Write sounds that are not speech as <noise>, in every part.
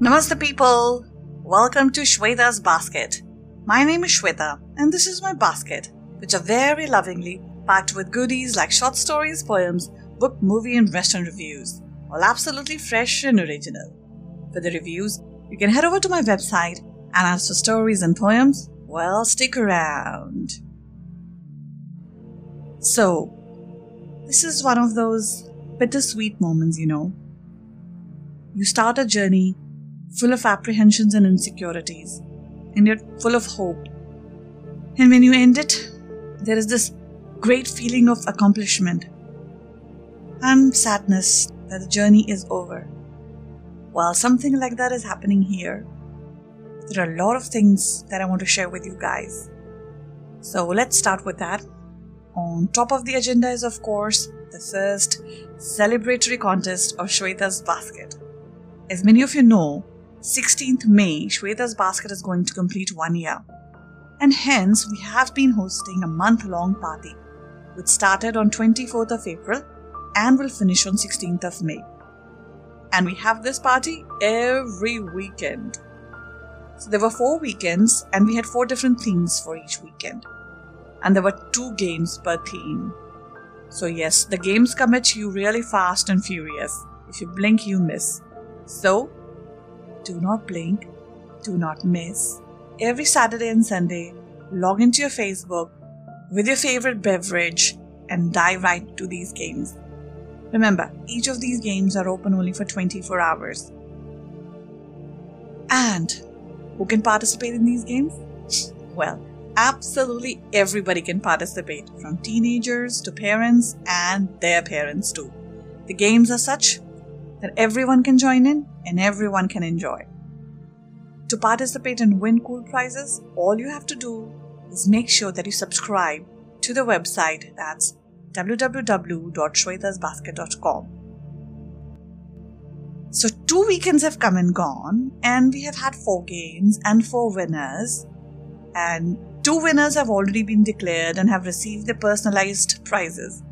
Namaste, people. Welcome to Shweta's Basket. My name is Shweta, and this is my basket, which are very lovingly packed with goodies like short stories, poems, book, movie, and restaurant reviews, all absolutely fresh and original. For the reviews, you can head over to my website, and as for stories and poems, well, stick around. So, this is one of those bittersweet moments, you know. You start a journey full of apprehensions and insecurities, and yet full of hope. And when you end it, there is this great feeling of accomplishment and sadness that the journey is over. While something like that is happening here, there are a lot of things that I want to share with you guys. So let's start with that. On top of the agenda is, of course, the first celebratory contest of Shweta's Basket. As many of you know, 16th May, Shweta's Basket is going to complete one year. And hence, we have been hosting a month long party, which started on 24th of April and will finish on 16th of May. And we have this party every weekend. So there were four weekends, and we had four different themes for each weekend. And there were two games per theme. So, yes, the games come at you really fast and furious. If you blink, you miss. So, do not blink, do not miss. Every Saturday and Sunday, log into your Facebook with your favorite beverage and dive right to these games. Remember, each of these games are open only for 24 hours. And who can participate in these games? Well, absolutely everybody can participate, from teenagers to parents and their parents too. The games are such that everyone can join in and everyone can enjoy. To participate and win cool prizes, all you have to do is make sure that you subscribe to the website that's www.shwetasbasket.com. So, two weekends have come and gone, and we have had four games and four winners. And two winners have already been declared and have received their personalized prizes.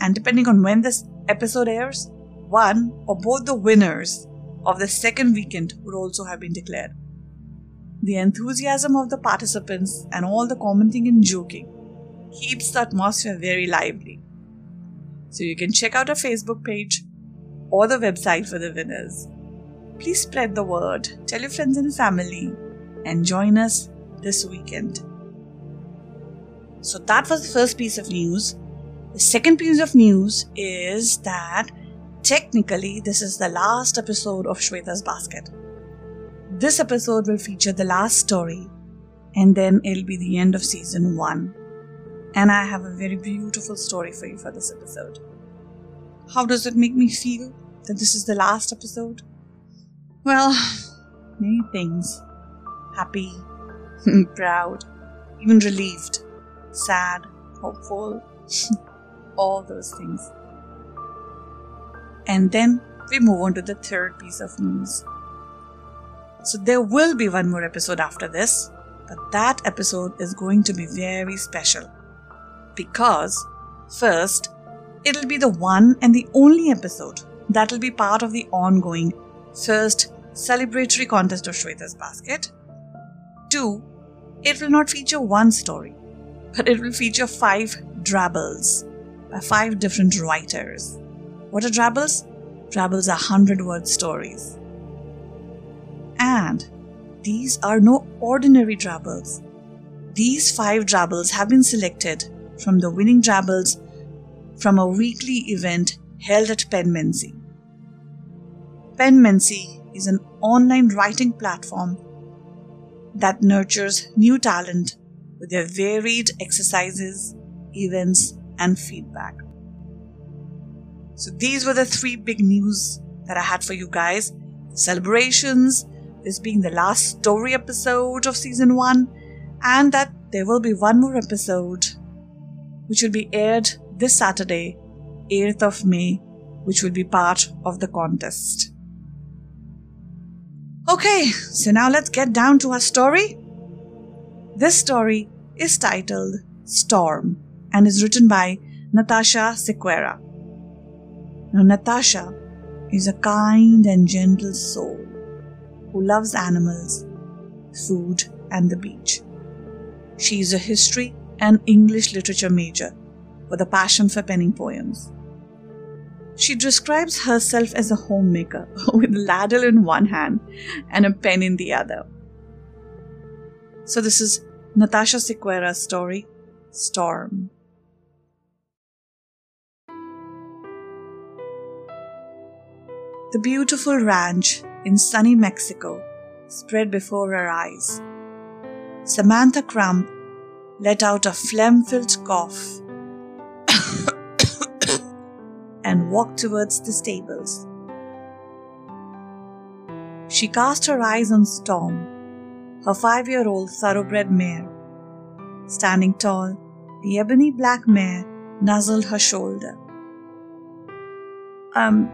And depending on when this episode airs, one or both the winners of the second weekend would also have been declared. The enthusiasm of the participants and all the commenting and joking keeps the atmosphere very lively. So you can check out our Facebook page or the website for the winners. Please spread the word, tell your friends and family, and join us this weekend. So that was the first piece of news. The second piece of news is that Technically, this is the last episode of Shweta's Basket. This episode will feature the last story, and then it'll be the end of season one. And I have a very beautiful story for you for this episode. How does it make me feel that this is the last episode? Well, many things happy, <laughs> proud, even relieved, sad, hopeful, <laughs> all those things. And then we move on to the third piece of news. So there will be one more episode after this, but that episode is going to be very special. Because, first, it'll be the one and the only episode that will be part of the ongoing first celebratory contest of Shweta's Basket. Two, it will not feature one story, but it will feature five drabbles by five different writers. What are drabbles? Drabbles are 100 word stories. And these are no ordinary drabbles. These five drabbles have been selected from the winning drabbles from a weekly event held at Penmancy. Penmancy is an online writing platform that nurtures new talent with their varied exercises, events, and feedback. So these were the three big news that I had for you guys. Celebrations, this being the last story episode of season one, and that there will be one more episode which will be aired this Saturday, 8th of May, which will be part of the contest. Okay, so now let's get down to our story. This story is titled Storm and is written by Natasha Sequeira. Now, Natasha is a kind and gentle soul who loves animals, food, and the beach. She is a history and English literature major with a passion for penning poems. She describes herself as a homemaker <laughs> with a ladle in one hand and a pen in the other. So, this is Natasha Sequeira's story, Storm. The beautiful ranch in sunny Mexico spread before her eyes. Samantha Crump let out a phlegm filled cough <coughs> and walked towards the stables. She cast her eyes on Storm, her five year old thoroughbred mare. Standing tall, the ebony black mare nuzzled her shoulder. I'm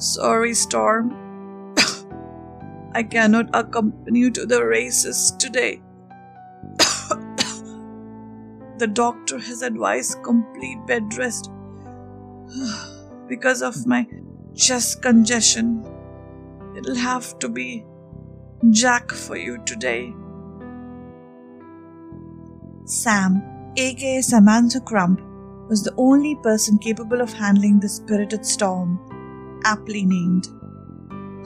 Sorry, Storm. <coughs> I cannot accompany you to the races today. <coughs> the doctor has advised complete bed rest <sighs> because of my chest congestion. It'll have to be Jack for you today. Sam, aka Samantha Crump, was the only person capable of handling the spirited storm aptly named.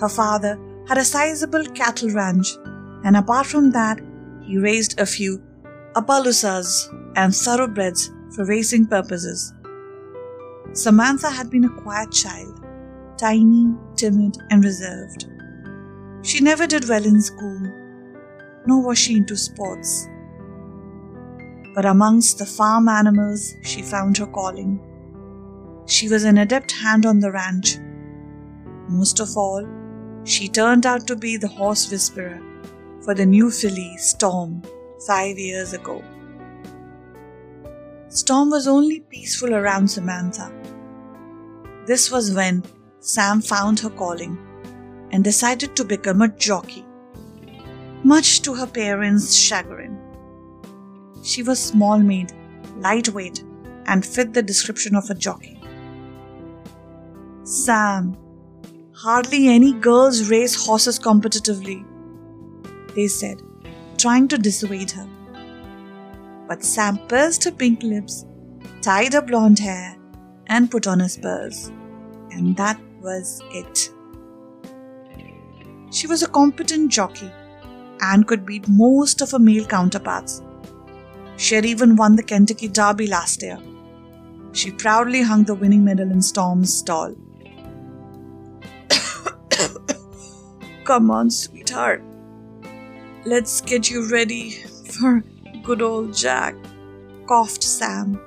Her father had a sizable cattle ranch, and apart from that, he raised a few Appaloosas and thoroughbreds for racing purposes. Samantha had been a quiet child, tiny, timid, and reserved. She never did well in school, nor was she into sports. But amongst the farm animals, she found her calling. She was an adept hand on the ranch most of all, she turned out to be the horse whisperer for the new filly, Storm, five years ago. Storm was only peaceful around Samantha. This was when Sam found her calling and decided to become a jockey, much to her parents' chagrin. She was small made, lightweight, and fit the description of a jockey. Sam, Hardly any girls race horses competitively, they said, trying to dissuade her. But Sam pursed her pink lips, tied her blonde hair, and put on her spurs. And that was it. She was a competent jockey and could beat most of her male counterparts. She had even won the Kentucky Derby last year. She proudly hung the winning medal in Storm's stall. Come on, sweetheart. Let's get you ready for good old Jack, coughed Sam.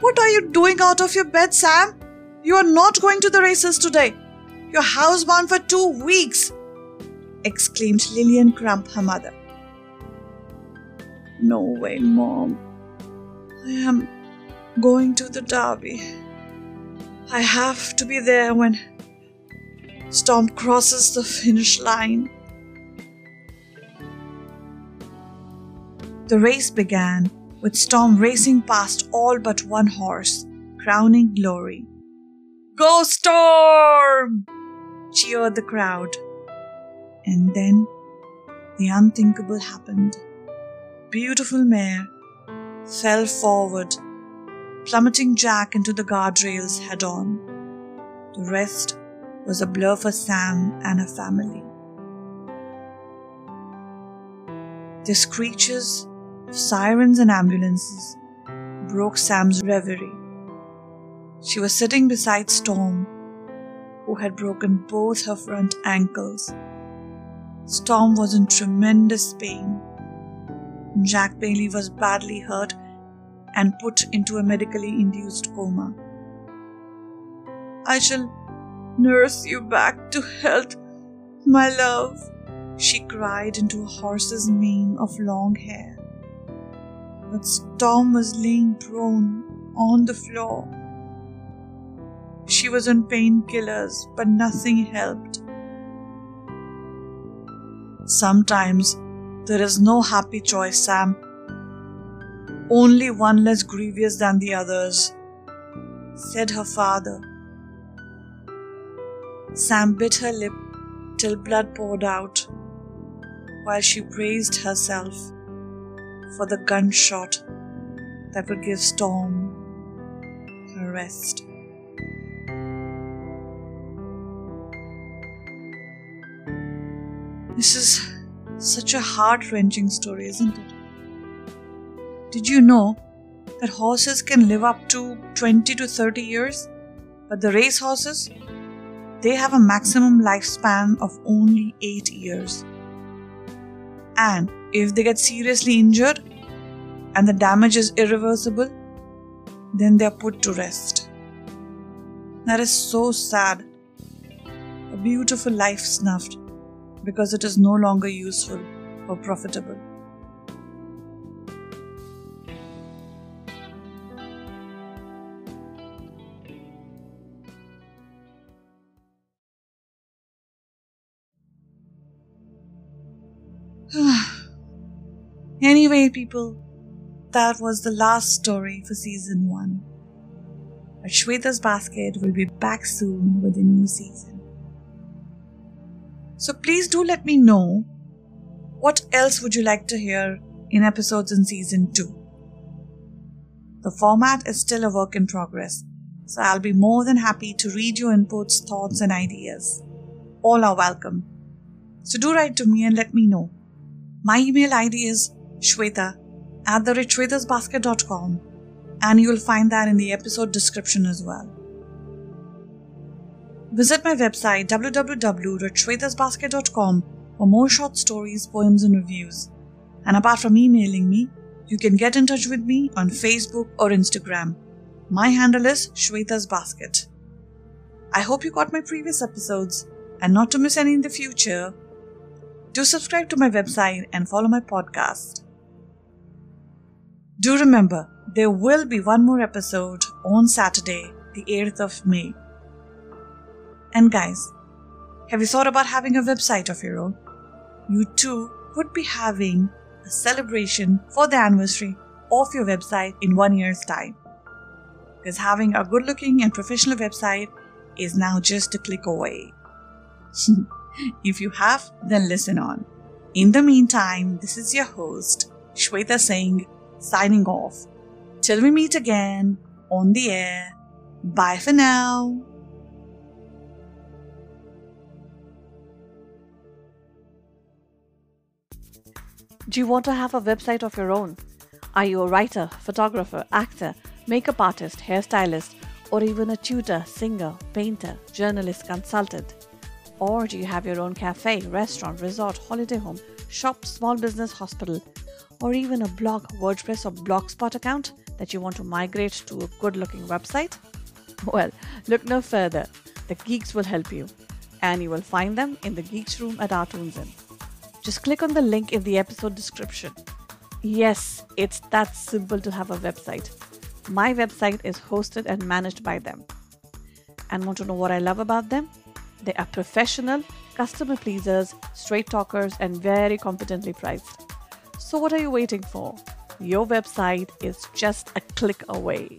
What are you doing out of your bed, Sam? You are not going to the races today. You're housebound for two weeks, exclaimed Lillian Crump, her mother. No way, Mom. I am going to the Derby. I have to be there when Storm crosses the finish line. The race began with Storm racing past all but one horse, crowning glory. Go Storm! cheered the crowd. And then the unthinkable happened. Beautiful mare fell forward, plummeting Jack into the guardrails head on. The rest was a blur for Sam and her family. The screeches of sirens and ambulances broke Sam's reverie. She was sitting beside Storm, who had broken both her front ankles. Storm was in tremendous pain. Jack Bailey was badly hurt and put into a medically induced coma. I shall nurse you back to health, my love, she cried into a horse's mane of long hair. But Storm was laying prone on the floor. She was on painkillers, but nothing helped. Sometimes there is no happy choice, Sam. Only one less grievous than the others, said her father Sam bit her lip till blood poured out while she braced herself for the gunshot that would give Storm her rest. This is such a heart wrenching story, isn't it? Did you know that horses can live up to 20 to 30 years? But the race horses, they have a maximum lifespan of only 8 years. And if they get seriously injured and the damage is irreversible, then they are put to rest. That is so sad. A beautiful life snuffed because it is no longer useful or profitable. Anyway, people, that was the last story for season one. But Shweta's Basket will be back soon with a new season. So please do let me know what else would you like to hear in episodes in season 2. The format is still a work in progress, so I'll be more than happy to read your inputs, thoughts, and ideas. All are welcome. So do write to me and let me know. My email ID is shweta at the rate shwetasbasket.com and you'll find that in the episode description as well. Visit my website www.shwetasbasket.com for more short stories, poems, and reviews. And apart from emailing me, you can get in touch with me on Facebook or Instagram. My handle is Shweta's Basket. I hope you got my previous episodes, and not to miss any in the future, do subscribe to my website and follow my podcast. Do remember, there will be one more episode on Saturday, the 8th of May. And guys, have you thought about having a website of your own? You too could be having a celebration for the anniversary of your website in one year's time. Because having a good looking and professional website is now just a click away. <laughs> if you have, then listen on. In the meantime, this is your host, Shweta Singh, signing off. Till we meet again on the air. Bye for now. Do you want to have a website of your own? Are you a writer, photographer, actor, makeup artist, hairstylist, or even a tutor, singer, painter, journalist, consultant? Or do you have your own cafe, restaurant, resort, holiday home, shop, small business, hospital, or even a blog, WordPress, or Blogspot account that you want to migrate to a good looking website? Well, look no further. The geeks will help you, and you will find them in the Geeks Room at Artunzen. Just click on the link in the episode description. Yes, it's that simple to have a website. My website is hosted and managed by them. And want to know what I love about them? They are professional, customer pleasers, straight talkers, and very competently priced. So, what are you waiting for? Your website is just a click away.